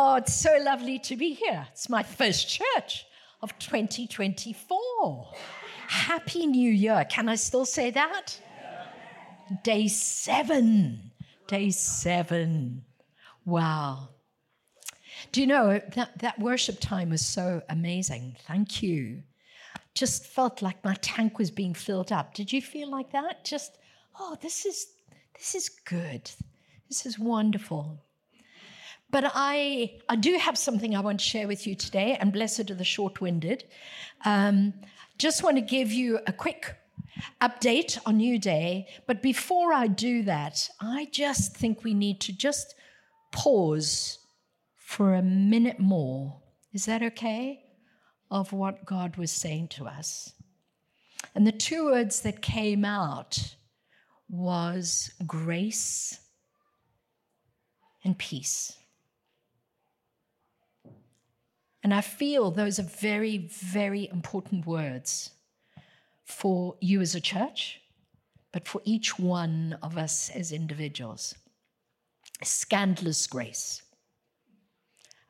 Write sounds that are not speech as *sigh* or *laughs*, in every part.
Oh, it's so lovely to be here. It's my first church of 2024. Happy New Year. Can I still say that? Day seven. Day seven. Wow. Do you know that, that worship time was so amazing? Thank you. Just felt like my tank was being filled up. Did you feel like that? Just, oh, this is this is good. This is wonderful. But I, I do have something I want to share with you today, and blessed are the short winded. Um, just want to give you a quick update on New Day. But before I do that, I just think we need to just pause for a minute more. Is that okay? Of what God was saying to us. And the two words that came out was grace and peace. And I feel those are very, very important words for you as a church, but for each one of us as individuals. Scandalous grace,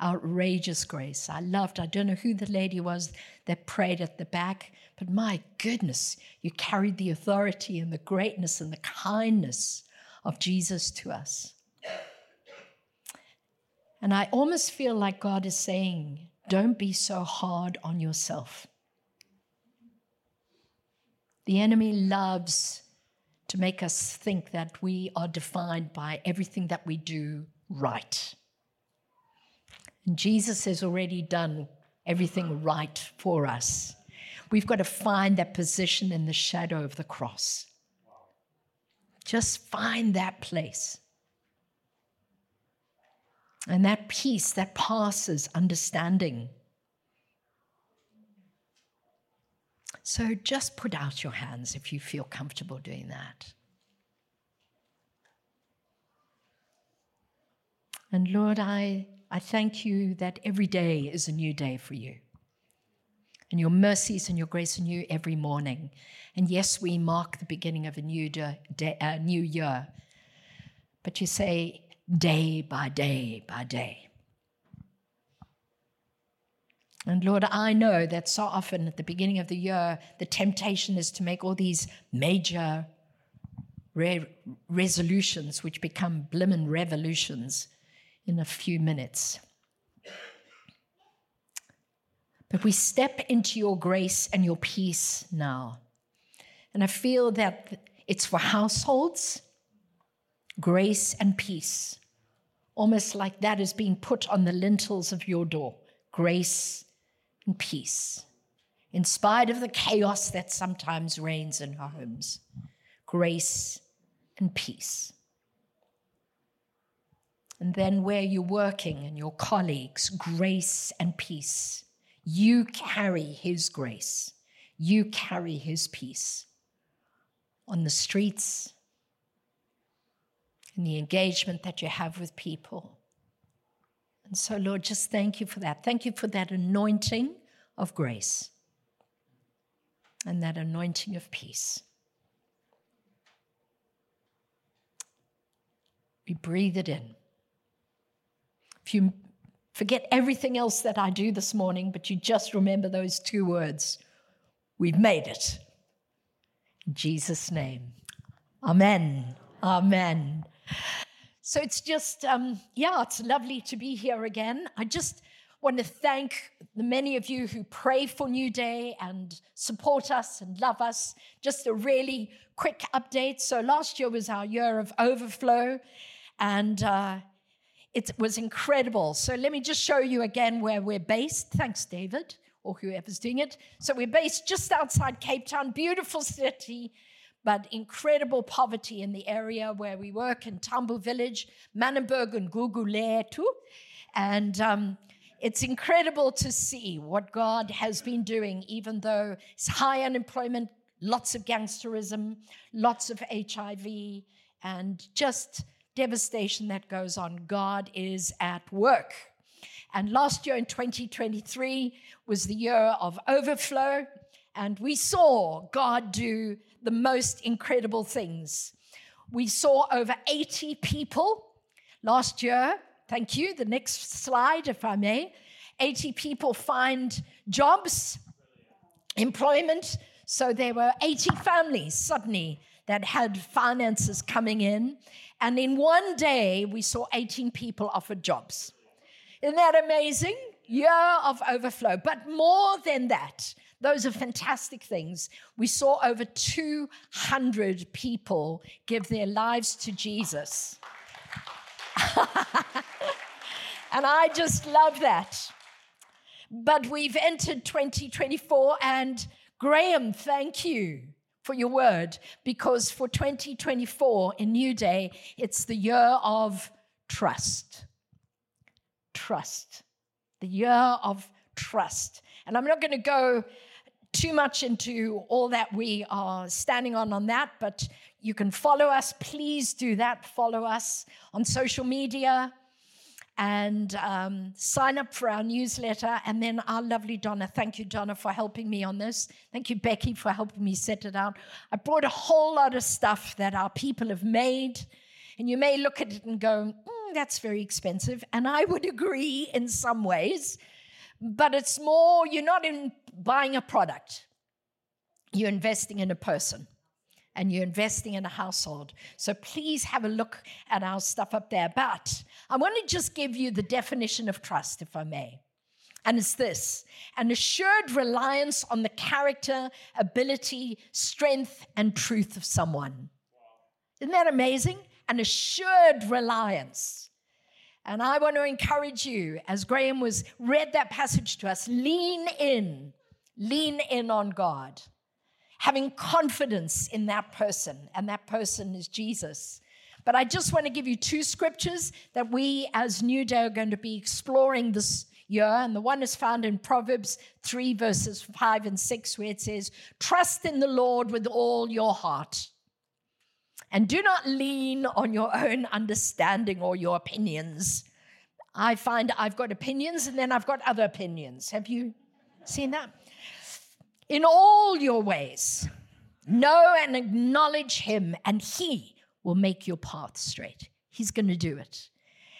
outrageous grace. I loved, I don't know who the lady was that prayed at the back, but my goodness, you carried the authority and the greatness and the kindness of Jesus to us. And I almost feel like God is saying, don't be so hard on yourself. The enemy loves to make us think that we are defined by everything that we do right. And Jesus has already done everything right for us. We've got to find that position in the shadow of the cross. Just find that place. And that peace that passes understanding. So just put out your hands if you feel comfortable doing that. And Lord, I, I thank you that every day is a new day for you. And your mercies and your grace are new every morning. And yes, we mark the beginning of a new, day, uh, new year. But you say, day by day by day. And Lord, I know that so often at the beginning of the year, the temptation is to make all these major re- resolutions, which become blimmin' revolutions in a few minutes. But we step into your grace and your peace now. And I feel that it's for households, grace and peace. Almost like that is being put on the lintels of your door grace and peace. In spite of the chaos that sometimes reigns in our homes, grace and peace. And then where you're working and your colleagues, grace and peace. You carry His grace, you carry His peace on the streets, the engagement that you have with people. And so, Lord, just thank you for that. Thank you for that anointing of grace and that anointing of peace. We breathe it in. If you forget everything else that I do this morning, but you just remember those two words, we've made it. In Jesus' name. Amen. Amen. So it's just, um, yeah, it's lovely to be here again. I just want to thank the many of you who pray for New Day and support us and love us. Just a really quick update. So last year was our year of overflow, and uh, it was incredible. So let me just show you again where we're based. Thanks, David, or whoever's doing it. So we're based just outside Cape Town, beautiful city but incredible poverty in the area where we work in Tambo Village, Manenberg and Guguletu. And um, it's incredible to see what God has been doing, even though it's high unemployment, lots of gangsterism, lots of HIV, and just devastation that goes on. God is at work. And last year in 2023 was the year of overflow, and we saw God do the most incredible things. We saw over 80 people last year thank you. The next slide, if I may. 80 people find jobs, employment. So there were 80 families suddenly that had finances coming in. And in one day, we saw 18 people offered jobs. Isn't that amazing? Year of overflow. But more than that, those are fantastic things. We saw over 200 people give their lives to Jesus. *laughs* and I just love that. But we've entered 2024, and Graham, thank you for your word, because for 2024 in New Day, it's the year of trust. Trust. The year of trust. And I'm not going to go too much into all that we are standing on on that, but you can follow us. Please do that. Follow us on social media and um, sign up for our newsletter. And then our lovely Donna, thank you, Donna, for helping me on this. Thank you, Becky, for helping me set it out. I brought a whole lot of stuff that our people have made. And you may look at it and go, mm, that's very expensive. And I would agree in some ways, but it's more, you're not in buying a product, you're investing in a person and you're investing in a household. So please have a look at our stuff up there. But I want to just give you the definition of trust, if I may. And it's this an assured reliance on the character, ability, strength, and truth of someone. Isn't that amazing? An assured reliance. And I want to encourage you, as Graham was read that passage to us, lean in, lean in on God having confidence in that person, and that person is Jesus. But I just want to give you two scriptures that we as New Day are going to be exploring this year. And the one is found in Proverbs 3, verses 5 and 6, where it says, Trust in the Lord with all your heart. And do not lean on your own understanding or your opinions. I find I've got opinions and then I've got other opinions. Have you seen that? In all your ways. Know and acknowledge him, and he will make your path straight. He's going to do it.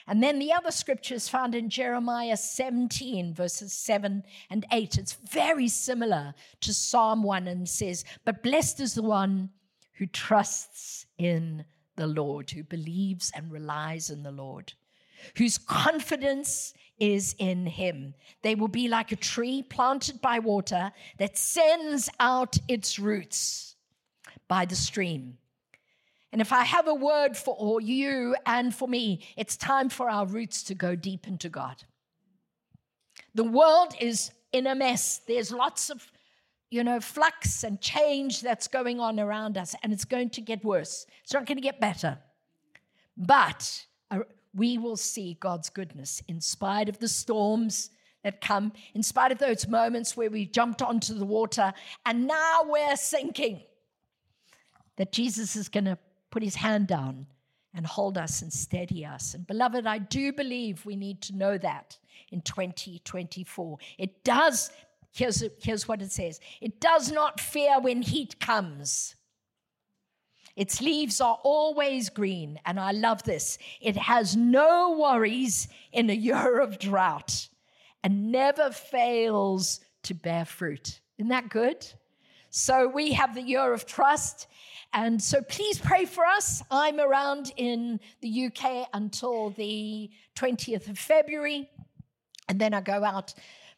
And then the other scripture is found in Jeremiah 17, verses 7 and 8. It's very similar to Psalm 1 and says, But blessed is the one who trusts in the Lord, who believes and relies in the Lord, whose confidence is in him. They will be like a tree planted by water that sends out its roots by the stream. And if I have a word for all you and for me, it's time for our roots to go deep into God. The world is in a mess. There's lots of, you know, flux and change that's going on around us, and it's going to get worse. It's not going to get better. But we will see God's goodness in spite of the storms that come, in spite of those moments where we jumped onto the water and now we're sinking. That Jesus is going to put his hand down and hold us and steady us. And beloved, I do believe we need to know that in 2024. It does, here's, here's what it says it does not fear when heat comes its leaves are always green, and I love this. It has no worries in a *laughs* year of drought and never fails to bear fruit. Isn't that good? So we have the year of trust. And so please pray for us. I'm around in the UK until the 20th of February. And then I go out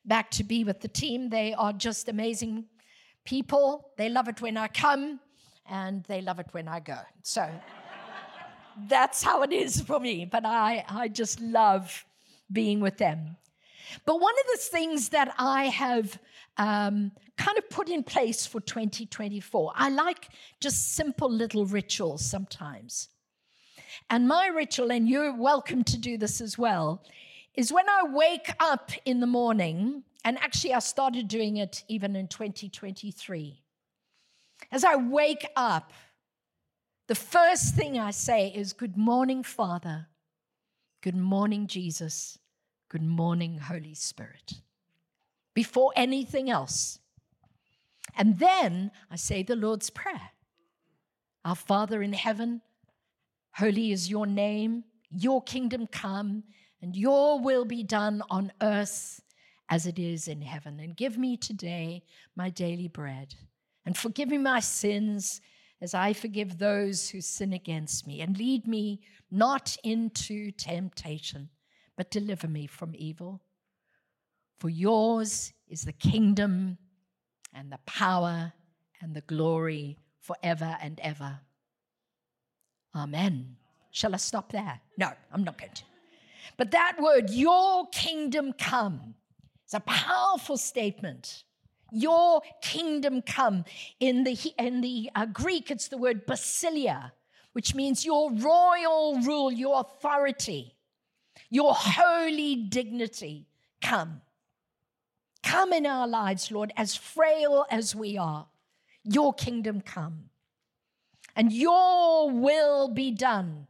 back to be with the team. They are just amazing people. They love it when I come and they love it when I go. So that's how it is for me. But I, I just love being with them. But one of the things that I have um, kind of put in place for 2024, I like just simple little rituals sometimes. And my ritual, and you're welcome to do this as well, is when I wake up in the morning, and actually I started doing it even in 2023. As I wake up, the first thing I say is, Good morning, Father. Good morning, Jesus. Good morning, Holy Spirit. Before anything else. And then I say the Lord's Prayer Our Father in heaven, holy is your name, your kingdom come, and your will be done on earth as it is in heaven. And give me today my daily bread, and forgive me my sins as I forgive those who sin against me. And lead me not into temptation, but deliver me from evil. For yours is the kingdom and the power and the glory forever and ever. Amen. Shall I stop there? No, I'm not going to. But that word, your kingdom come, is a powerful statement. Your kingdom come. In the, in the uh, Greek, it's the word basileia, which means your royal rule, your authority, your holy dignity come. Come in our lives, Lord, as frail as we are. Your kingdom come. And your will be done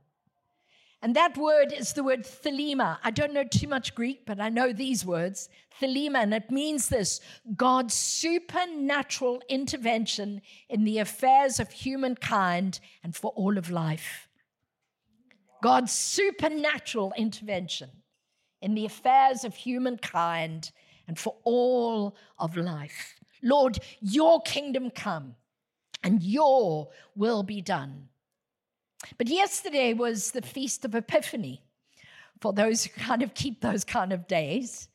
and that word is the word thelema. I don't know too much Greek, but I know these words thelema, and it means this God's supernatural intervention in the affairs of humankind and for all of life. God's supernatural intervention in the affairs of humankind and for all of life. Lord, your kingdom come and your will be done but yesterday was the Feast of Epiphany for those who kind of keep those kind of days.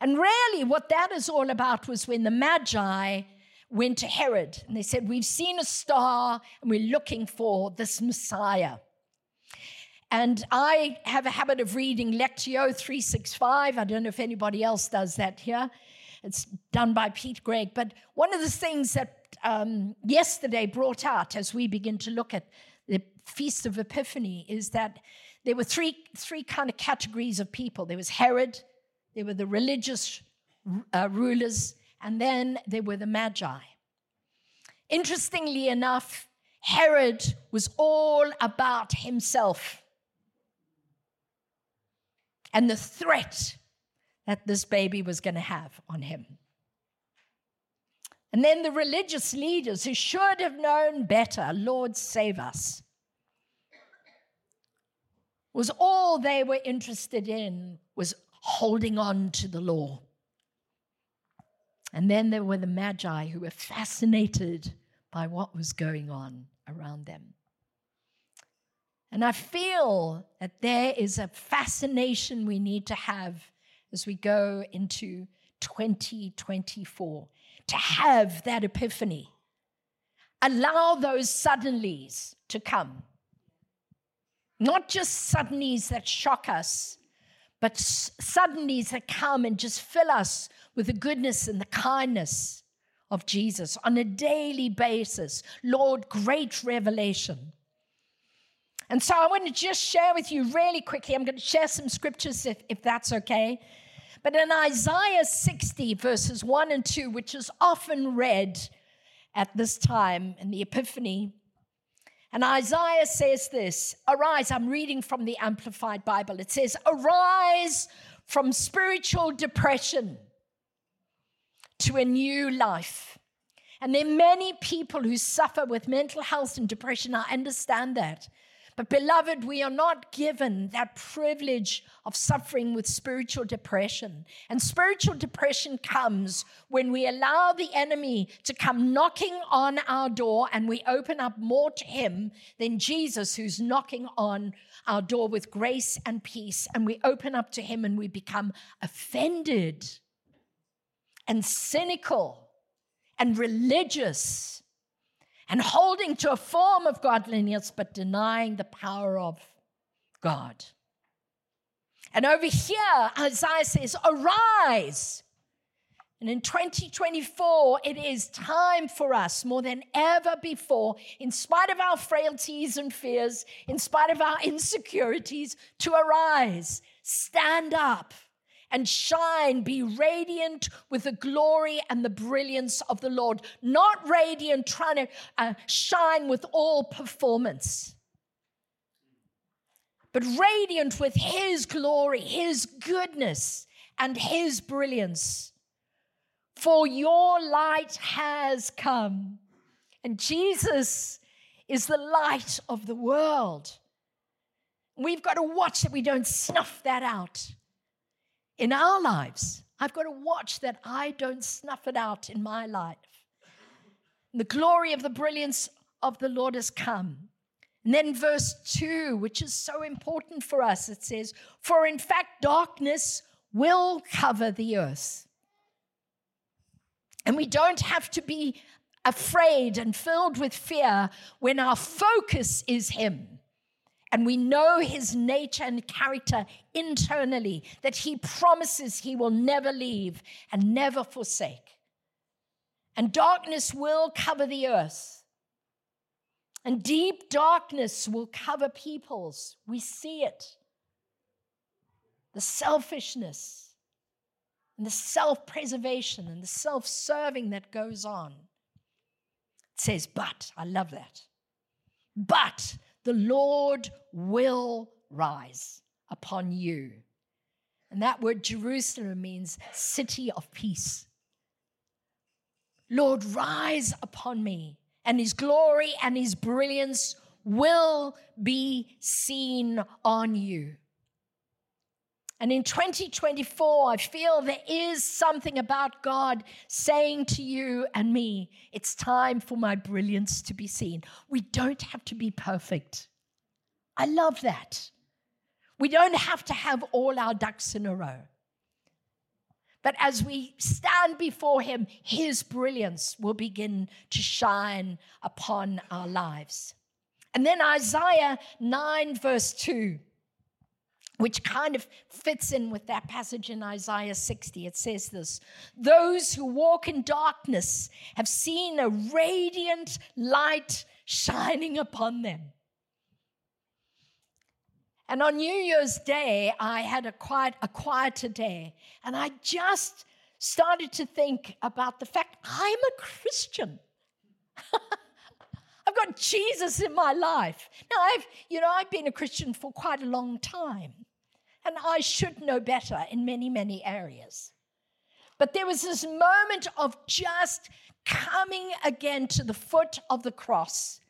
And really, what that is all about was when the Magi went to Herod and they said, We've seen a star and we're looking for this Messiah. And I have a habit of reading Lectio 365. I don't know if anybody else does that here. It's done by Pete Greig. But one of the things that um, yesterday brought out as we begin to look at Feast of Epiphany is that there were three, three kind of categories of people. There was Herod, there were the religious uh, rulers, and then there were the Magi. Interestingly enough, Herod was all about himself and the threat that this baby was going to have on him. And then the religious leaders who should have known better, Lord, save us, was all they were interested in was holding on to the law. And then there were the Magi who were fascinated by what was going on around them. And I feel that there is a fascination we need to have as we go into 2024 to have that epiphany. Allow those suddenlies to come. Not just suddenlies that shock us, but suddenlies that come and just fill us with the goodness and the kindness of Jesus on a daily basis. Lord, great revelation. And so I want to just share with you really quickly. I'm going to share some scriptures if, if that's okay. But in Isaiah 60, verses 1 and 2, which is often read at this time in the Epiphany, and Isaiah says this Arise, I'm reading from the Amplified Bible. It says, Arise from spiritual depression to a new life. And there are many people who suffer with mental health and depression. I understand that. But, beloved, we are not given that privilege of suffering with spiritual depression. And spiritual depression comes when we allow the enemy to come knocking on our door and we open up more to him than Jesus, who's knocking on our door with grace and peace. And we open up to him and we become offended and cynical and religious and holding to a form of godliness, but denying the power of God. And over here, Isaiah says, Arise. And in 2024, it is time for us more than ever before, in spite of our frailties and fears, in spite of our insecurities, to arise, stand up, and shine, be radiant with the glory and the brilliance of the Lord, not radiant trying to uh, shine with all performance, but radiant with His glory, His goodness, and His brilliance. For your light has come, and Jesus is the light of the world. We've got to watch that we don't snuff that out in our lives. I've got to watch that I don't snuff it out in my life. The glory of the brilliance of the Lord has come. And then verse 2, which is so important for us, it says, For in fact, darkness will cover the earth. And we don't have to be afraid and filled with fear when our focus is Him. And we know His nature and character internally, that He promises He will never leave and never forsake. And darkness will cover the earth. And deep darkness will cover peoples. We see it. The selfishness and the self preservation and the self serving that goes on. It says, but, I love that. But the Lord will rise upon you. And that word Jerusalem means city of peace. Lord, rise upon me and his glory and his brilliance will be seen on you. And in 2024, I feel there is something about God saying to you and me, it's time for my brilliance to be seen. We don't have to be perfect. I love that. We don't have to have all our ducks in a row. But as we stand before Him, His brilliance will begin to shine upon our lives. And then Isaiah 9, verse 2, which kind of fits in with that passage in Isaiah 60. It says this Those who walk in darkness have seen a radiant light shining upon them. And on New Year's Day, I had a quiet, a quieter day, and I just started to think about the fact I'm a Christian. *laughs* I've got Jesus in my life. Now I've, you know, I've been a Christian for quite a long time, and I should know better in many, many areas. But there was this moment of just coming again to the foot of the cross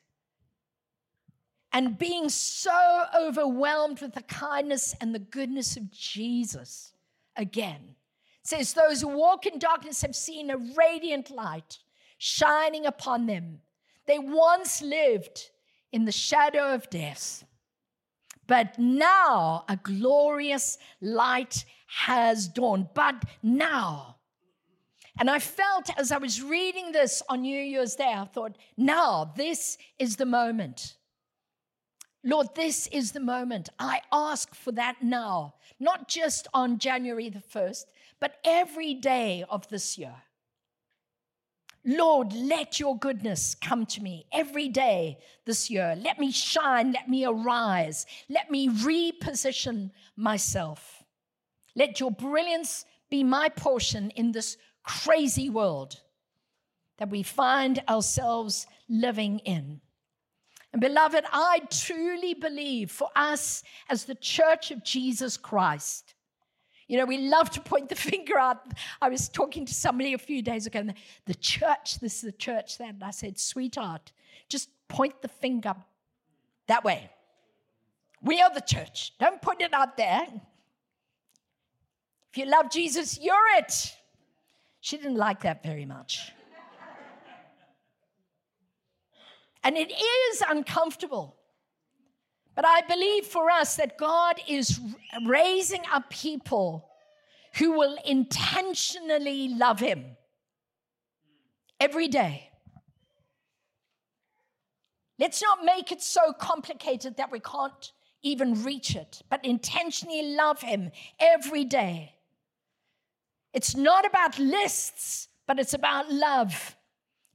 and being so overwhelmed with the kindness and the goodness of Jesus again. It says, Those who walk in darkness have seen a radiant light shining upon them. They once lived in the shadow of death, but now a glorious light has dawned. But now, and I felt as I was reading this on New Year's Day, I thought, now this is the moment Lord, this is the moment. I ask for that now, not just on January the 1st, but every day of this year. Lord, let your goodness come to me every day this year. Let me shine. Let me arise. Let me reposition myself. Let your brilliance be my portion in this crazy world that we find ourselves living in. And beloved, I truly believe for us as the church of Jesus Christ, you know, we love to point the *laughs* finger out. I was talking to somebody a few days ago, and the church, this is the church, that. And I said, sweetheart, just point the finger that way. We are the church. Don't point it out there. If you love Jesus, you're it. She didn't like that very much. And it is uncomfortable. But I believe for us that God is raising up people who will intentionally love Him every day. Let's not make it so complicated that we can't even reach it, but intentionally love Him every day. It's not about lists, but it's about love.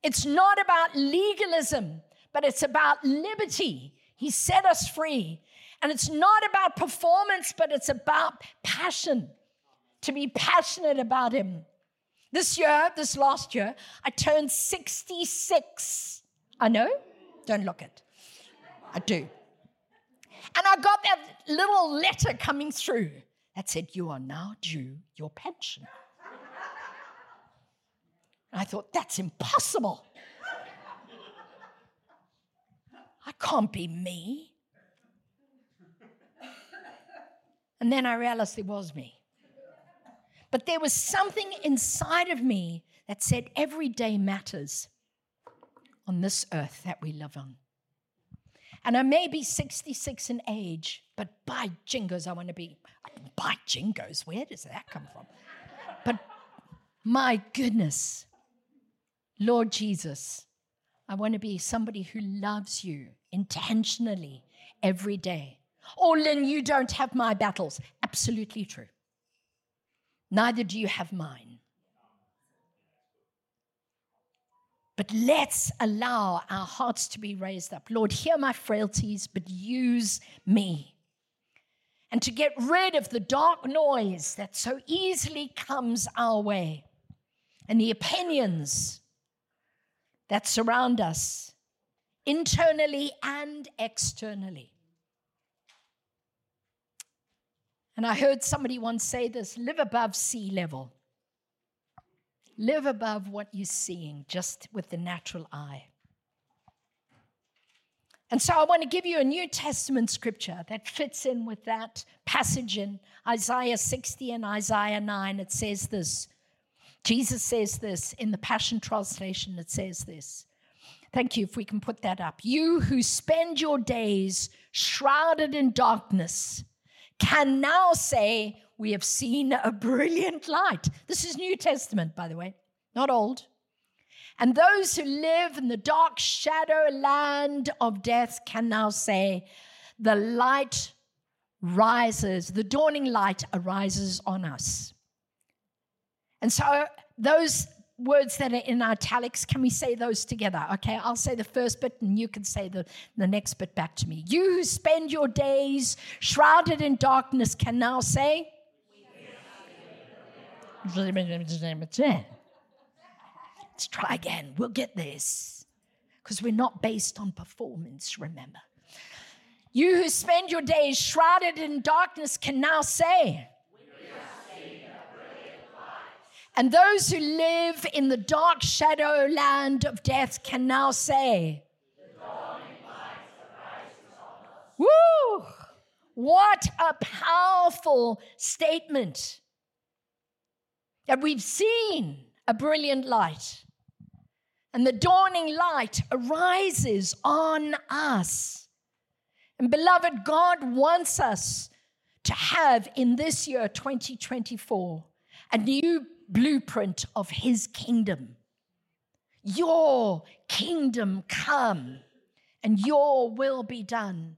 It's not about legalism, but it's about liberty. He set us free. And it's not about performance, but it's about passion, to be passionate about Him. This year, this last year, I turned 66. I know, don't look it. I do. And I got that little letter coming through that said, You are now due your pension. I thought, That's impossible. I can't be me. And then I realized it was me. But there was something inside of me that said every day matters on this earth that we live on. And I may be 66 in age, but by jingos, I want to be. By jingos, where does that come from? But my goodness, Lord Jesus, I want to be somebody who loves you intentionally every day. Oh, Lynn, you don't have my battles. Absolutely true. Neither do you have mine. But let's allow our hearts to be raised up. Lord, hear my frailties, but use me. And to get rid of the dark noise that so easily comes our way and the opinions that surround us internally and externally. And I heard somebody once say this live above sea level. Live above what you're seeing just with the natural eye. And so I want to give you a New Testament scripture that fits in with that passage in Isaiah 60 and Isaiah 9. It says this. Jesus says this in the Passion Translation. It says this. Thank you if we can put that up. You who spend your days shrouded in darkness can now say, we have seen a brilliant light. This is New Testament, by the way, not old. And those who live in the dark shadow land of death can now say, The light rises, the dawning light arises on us. And so, those words that are in italics, can we say those together? Okay, I'll say the first bit and you can say the, the next bit back to me. You who spend your days shrouded in darkness can now say, Let's try again. We'll get this. Because we're not based on performance, remember. You who spend your days shrouded in darkness can now say, and those who live in the dark shadow land of death can now say, Woo! What a powerful statement that we've seen a brilliant light. And the dawning light arises on us. And beloved, God wants us to have in this year, 2024, a new blueprint of His kingdom. Your kingdom come and your will be done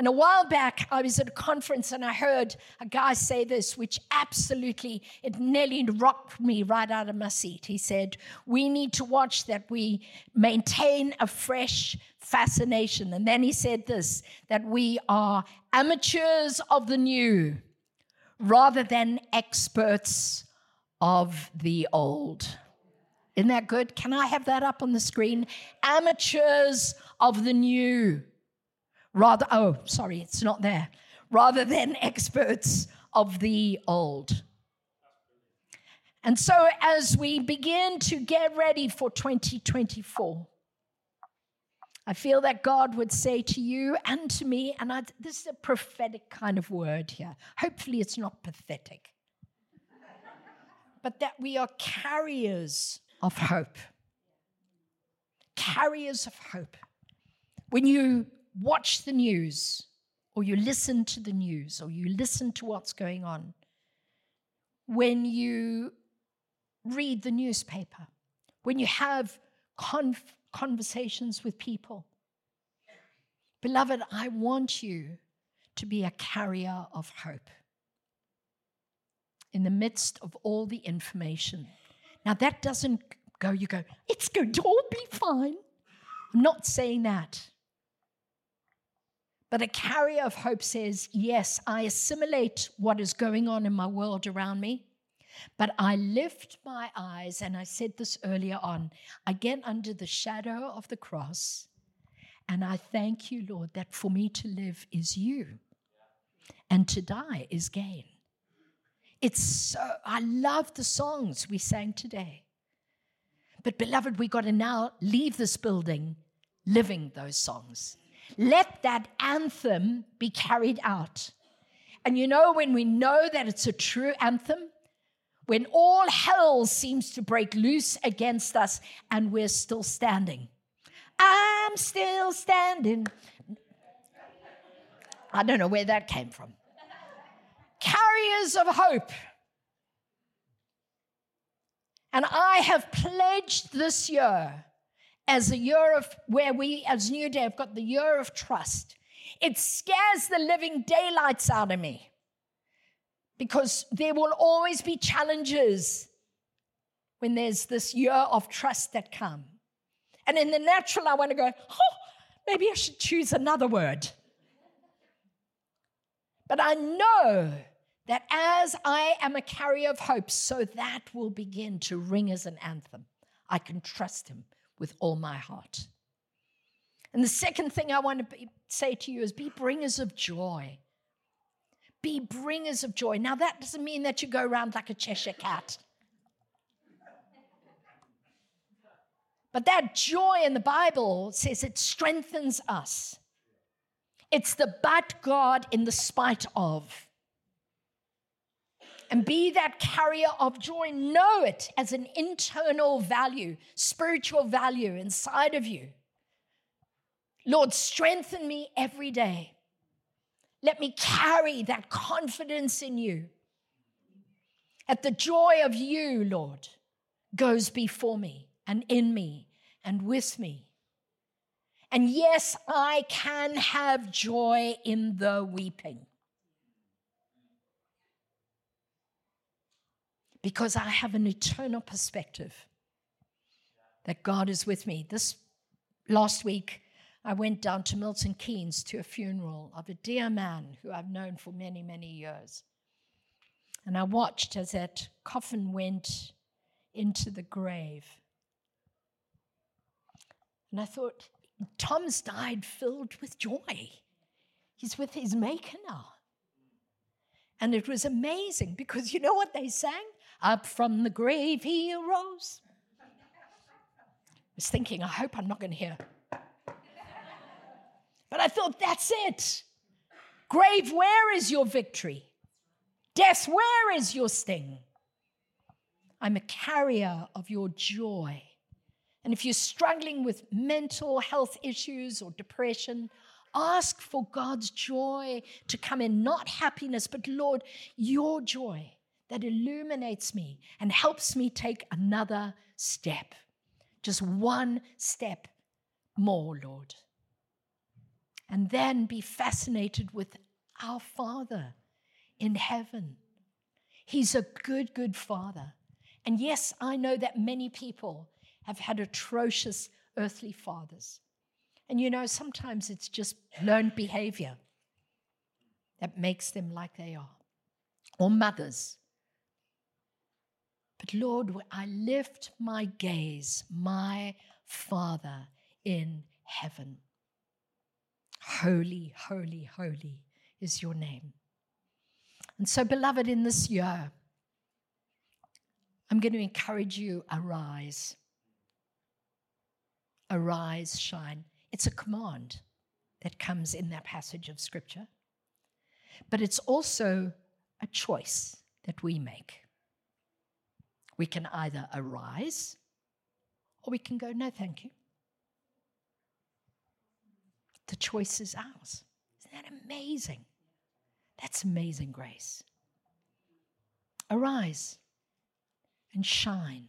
and a while back, I was at a conference and I heard a guy say this, which absolutely, it nearly rocked me right out of my seat. He said, We need to watch that we maintain a fresh fascination. And then he said this that we are amateurs of the new rather than experts of the old. Isn't that good? Can I have that up on the screen? Amateurs of the new rather, oh, sorry, it's not there, rather than experts of the old. And so, as we begin to get ready for 2024, I feel that God would say to you and to me, and I, this is a prophetic kind of word here. Hopefully, it's not pathetic, but that we are carriers of hope. Carriers of hope. When you watch the news or you listen to the news or you listen to what's going on, when you read the newspaper, when you have conf- conversations with people. Beloved, I want you to be a carrier of hope in the midst of all the information. Now, that doesn't go, you go, it's going to all be fine. I'm not saying that. But a carrier of hope says, Yes, I assimilate what is going on in my world around me, but I lift my eyes, and I said this earlier on I get under the shadow of the cross, and I thank you, Lord, that for me to live is you, and to die is gain. It's so, I love the songs we sang today. But, beloved, we got to now leave this building living those songs let that anthem be carried out. And you know, when we know that it's a true anthem, when all hell seems to break loose against us and we're still standing. I'm still standing. I don't know where that came from. Carriers of hope. And I have pledged this year as a year of where we, as New Day, have got the year of trust. It scares the living daylights out of me because there will always be challenges when there's this year of trust that come. And in the natural, I want to go, oh, maybe I should choose another word. But I know that as I am a carrier of hope, so that will begin to ring as an anthem. I can trust him with all my heart. And the second thing I want to say to you is be bringers of joy. Be bringers of joy. Now, that doesn't mean that you go around like a Cheshire cat. But that joy in the Bible says it strengthens us. It's the but God in the spite of. And be that carrier of joy. Know it as an internal value, spiritual value inside of you. Lord, strengthen me every day. Let me carry that confidence in you. That the joy of you, Lord, goes before me and in me and with me. And yes, I can have joy in the weeping. Because I have an eternal perspective that God is with me. This last week, I went down to Milton Keynes to a funeral of a dear man who I've known for many, many years. And I watched as that coffin went into the grave. And I thought, Tom's died filled with joy. He's with his maker now. And it was amazing because you know what they sang? Up from the grave he arose. I was thinking, I hope I'm not going to hear. But I thought, that's it. Grave, where is your victory? Death, where is your sting? I'm a carrier of your joy. And if you're struggling with mental health issues or depression, ask for God's joy to come in, not happiness, but Lord, your joy that illuminates me and helps me take another step. Just one step more, Lord. And then be fascinated with our Father in heaven. He's a good, good Father. And yes, I know that many people have had atrocious earthly fathers. And you know, sometimes it's just learned behavior that makes them like they are, or mothers. But Lord, I lift my gaze, my Father in heaven. Holy, holy, holy is your name. And so, beloved, in this year, I'm going to encourage you arise arise, shine. It's a command that comes in that passage of scripture. But it's also a choice that we make. We can either arise or we can go, no, thank you. The choice is ours. Isn't that amazing? That's amazing grace. Arise and shine.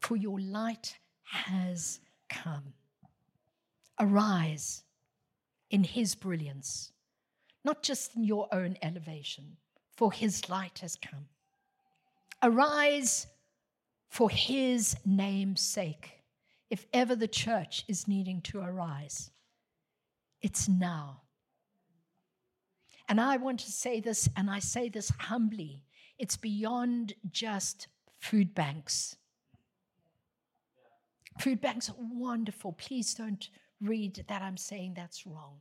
for your light has come. Arise in his brilliance, not just in your own elevation, for his light has come. Arise for his name's sake. If ever the church is needing to arise, it's now. And I want to say this, and I say this humbly it's beyond just food banks Food banks are wonderful. Please don't read that I'm saying that's wrong.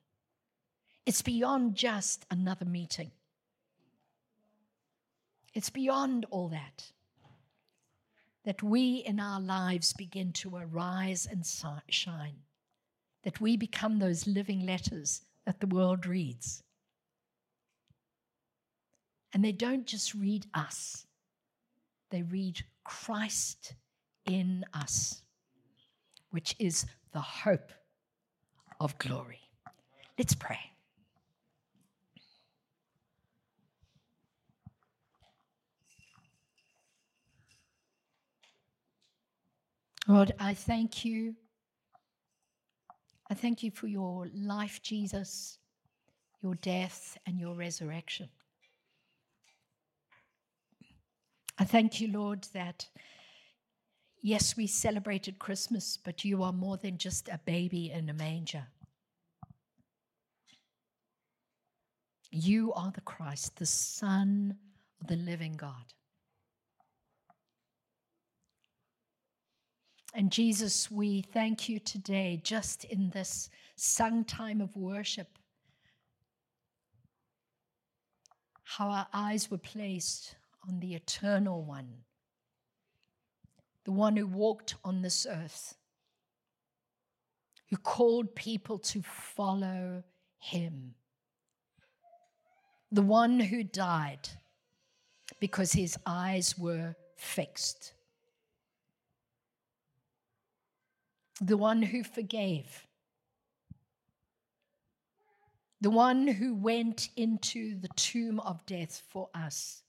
It's beyond just another meeting, it's beyond all that. That we in our lives begin to arise and shine, that we become those living letters that the world reads. And they don't just read us, they read Christ in us, which is the hope of glory. Let's pray. Lord, I thank you. I thank you for your life, Jesus, your death, and your resurrection. I thank you, Lord, that yes, we celebrated Christmas, but you are more than just a baby in a manger. You are the Christ, the Son of the living God. And Jesus, we thank you today, just in this sung time of worship, how our eyes were placed on the eternal one, the one who walked on this earth, who called people to follow him, the one who died because his eyes were fixed, the one who forgave. The one who went into the tomb of death for us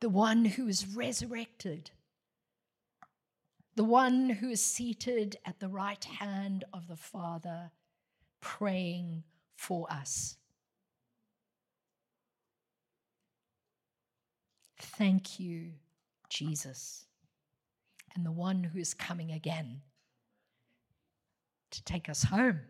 the one who is resurrected, the one who is seated at the right hand of the Father, praying for us. Thank you, Jesus, and the one who is coming again to take us home.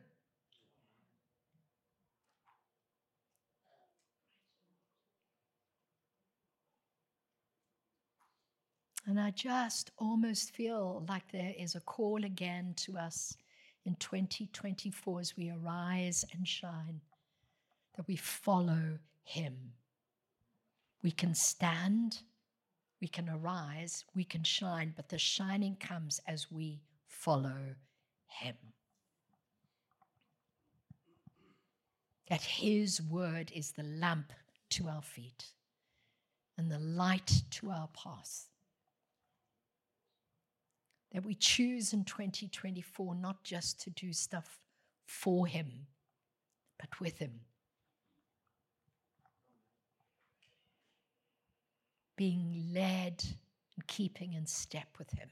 And I just almost feel like there is a call again to us in 2024 as we arise and shine, that we follow Him. We can stand, we can arise, we can shine, but the shining comes as we follow Him. That His word is the lamp to our feet and the light to our path that we choose in 2024 not just to do stuff for Him, but with Him. Being led and keeping in step with Him.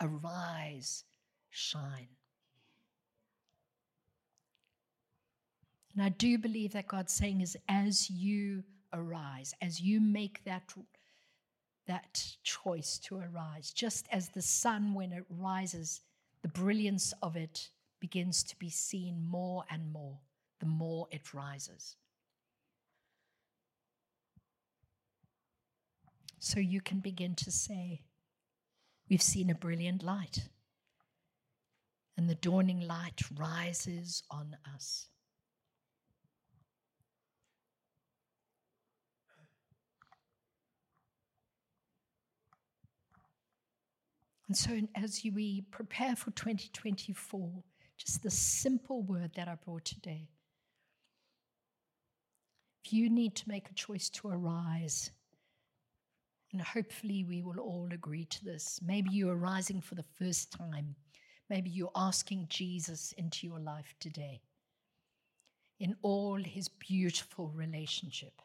Arise, shine. And I do believe that God's saying is as you arise, as you make that that choice to arise. Just as the sun, when it rises, the brilliance of it begins to be seen more and more the more it rises. So you can begin to say, We've seen a brilliant light, and the dawning light rises on us. And so, as we prepare for 2024, just the simple word that I brought today. If you need to make a choice to arise, and hopefully we will all agree to this. Maybe you're rising for the first time. Maybe you're asking Jesus into your life today in all his beautiful relationship.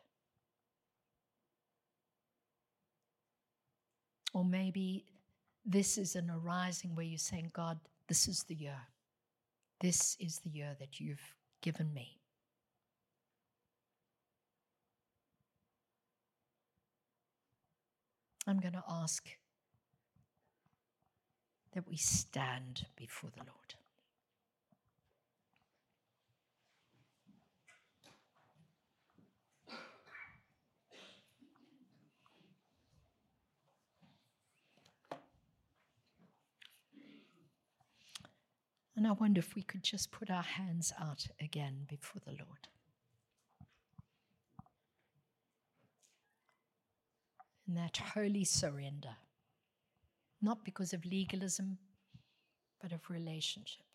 Or maybe this is an arising where you're saying, God, this is the year. This is the year that you've given me. I'm going to ask that we stand before the Lord. And I wonder if we could just put our hands out again before the Lord. and that holy surrender, not because of legalism, but of relationship.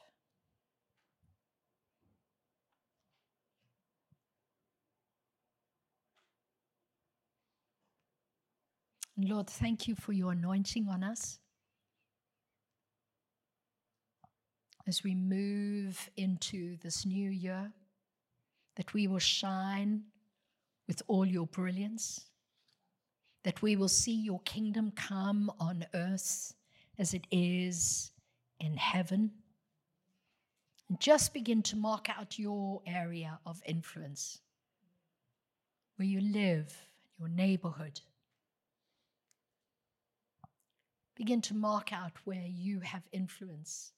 Lord, thank you for your anointing on us. As we move into this new year, that we will shine with all your brilliance that we will see your kingdom come on earth as it is in heaven. And just begin to mark out your area of influence, where you live, your neighborhood. Begin to mark out where you have influence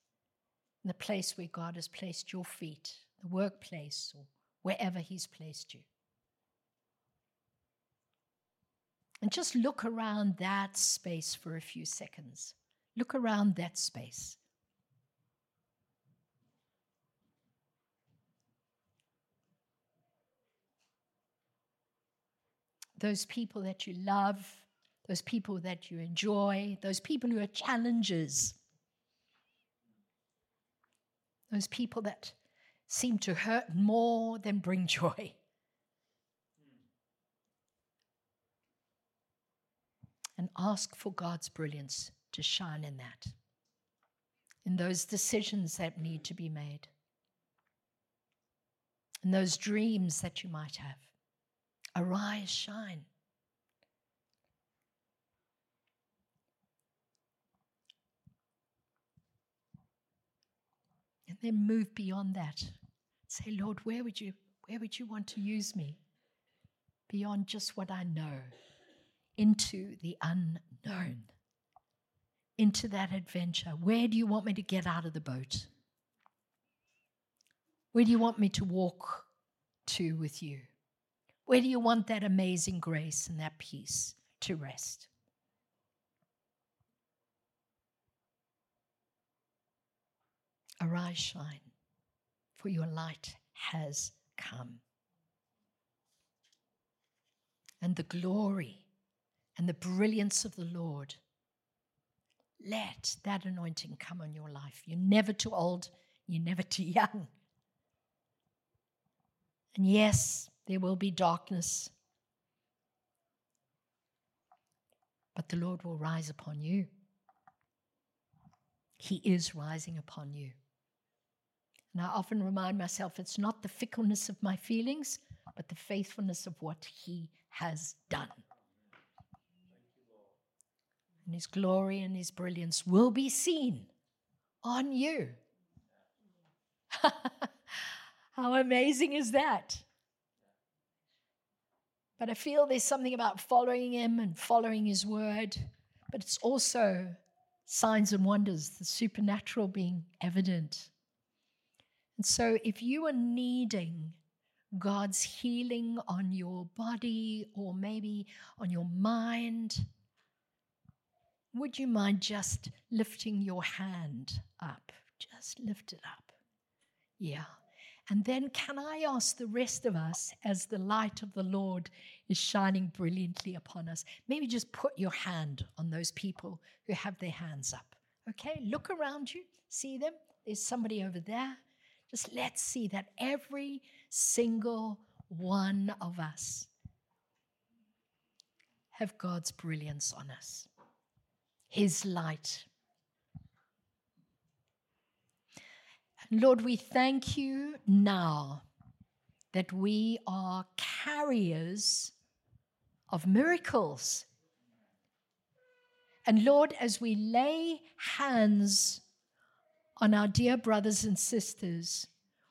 in the place where God has placed your feet, the workplace, or wherever He's placed you. And just look around that space for a few seconds. Look around that space. Those people that you love, those people that you enjoy, those people who are challenges, those people that seem to hurt more than bring *laughs* joy. And ask for God's brilliance to shine in that, in those decisions that need to be made, in those dreams that you might have. Arise, shine. And then move beyond that. Say, Lord, where would you where would you want to use me? Beyond just what I know, into the unknown, into that adventure. Where do you want me to get out of the boat? Where do you want me to walk to with you? Where do you want that amazing grace and that peace to rest? Arise, shine, for your light has come. And the glory and the brilliance of the Lord, let that anointing come on your life. You're never too old, you're never too *laughs* young. And yes, there will be darkness, but the Lord will rise upon you. He is rising upon you. And I often remind myself it's not the fickleness of my feelings, but the faithfulness of what He has done. And His glory and His brilliance will be seen on you. *laughs* How amazing is that? But I feel there's something about following Him and following His word, but it's also signs and wonders, the supernatural being evident. And so, if you are needing God's healing on your body or maybe on your mind, would you mind just lifting your hand up? Just lift it up. Yeah. And then, can I ask the rest of us, as the light of the Lord is shining brilliantly upon us, maybe just put your hand on those people who have their hands up? Okay, look around you, see them. There's somebody over there. Just let's see that every single one of us have God's brilliance on us, His light. Lord, we thank you now that we are carriers of miracles. And Lord, as we lay hands on our dear brothers and sisters,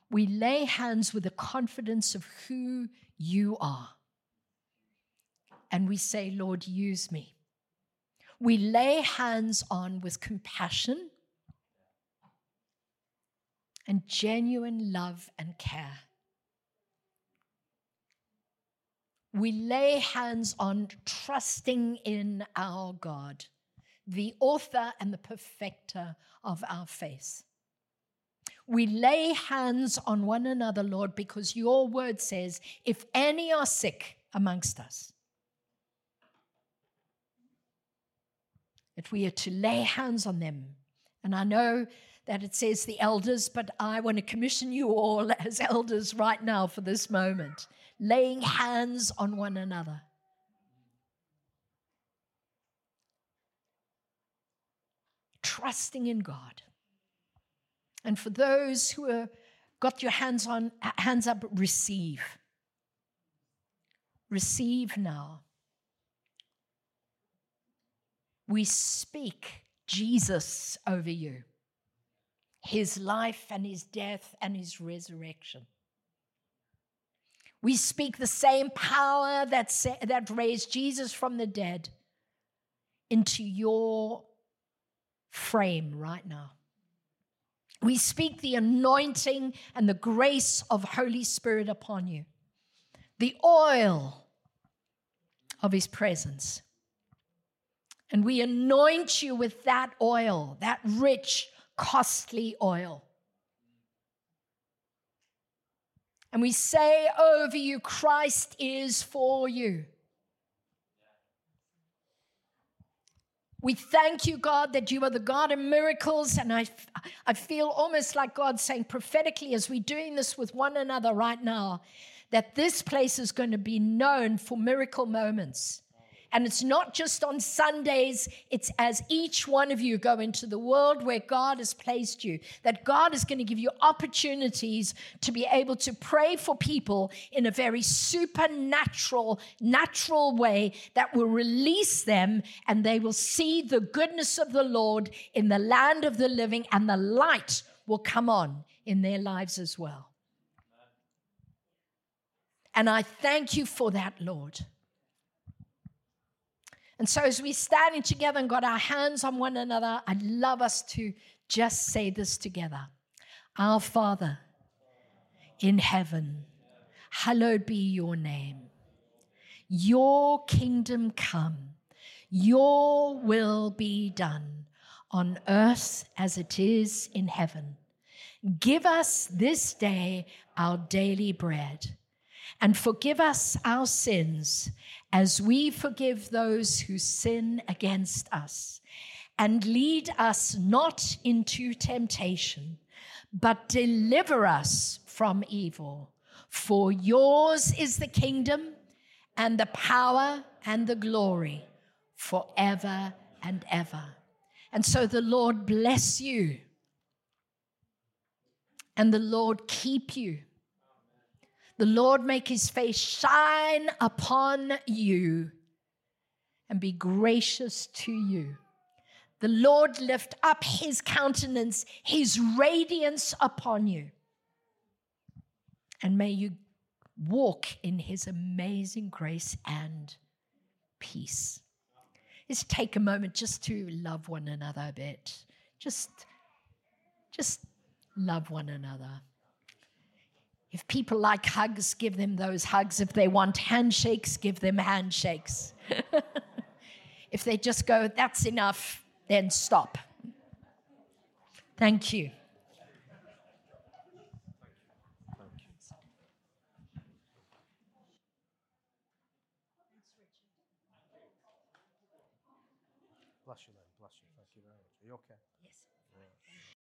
we lay hands with the confidence of who you are. And we say, Lord, use me. We lay hands on with compassion and genuine love and care. We lay hands on trusting in our God the author and the perfecter of our faith. We lay hands on one another, Lord, because your word says, if any are sick amongst us, that we are to lay hands on them. And I know that it says the elders, but I want to commission you all *laughs* as elders right now for this moment, laying hands on one another. Trusting in God. And for those who have got your hands on hands up, receive. Receive now. We speak Jesus over you, his life and his death and his resurrection. We speak the same power that, sa- that raised Jesus from the dead into your frame right now. We speak the anointing and the grace of Holy Spirit upon you, the oil of His presence. And we anoint you with that oil, that rich, costly oil. And we say over you, Christ is for you. We thank you, God, that you are the God of miracles. And I, I feel almost like God saying prophetically, as we're doing this with one another right now, that this place is going to be known for miracle moments. And it's not just on Sundays, it's as each one of you go into the world where God has placed you, that God is going to give you opportunities to be able to pray for people in a very supernatural, natural way that will release them and they will see the goodness of the Lord in the land of the living and the light will come on in their lives as well. And I thank you for that, Lord. And so, as we're standing together and got our hands on one another, I'd love us to just say this together Our Father in heaven, hallowed be your name. Your kingdom come, your will be done on earth as it is in heaven. Give us this day our daily bread and forgive us our sins as we forgive those who sin against us. And lead us not into temptation, but deliver us from evil. For yours is the kingdom and the power and the glory forever and ever. And so the Lord bless you and the Lord keep you. The Lord make his face shine upon you and be gracious to you. The Lord lift up his countenance, his radiance upon you. And may you walk in his amazing grace and peace. Just take a moment just to love one another a bit. Just, just love one another. If people like hugs, give them those hugs. If they want handshakes, give them handshakes. *laughs* if they just go, that's enough, then stop. Thank you.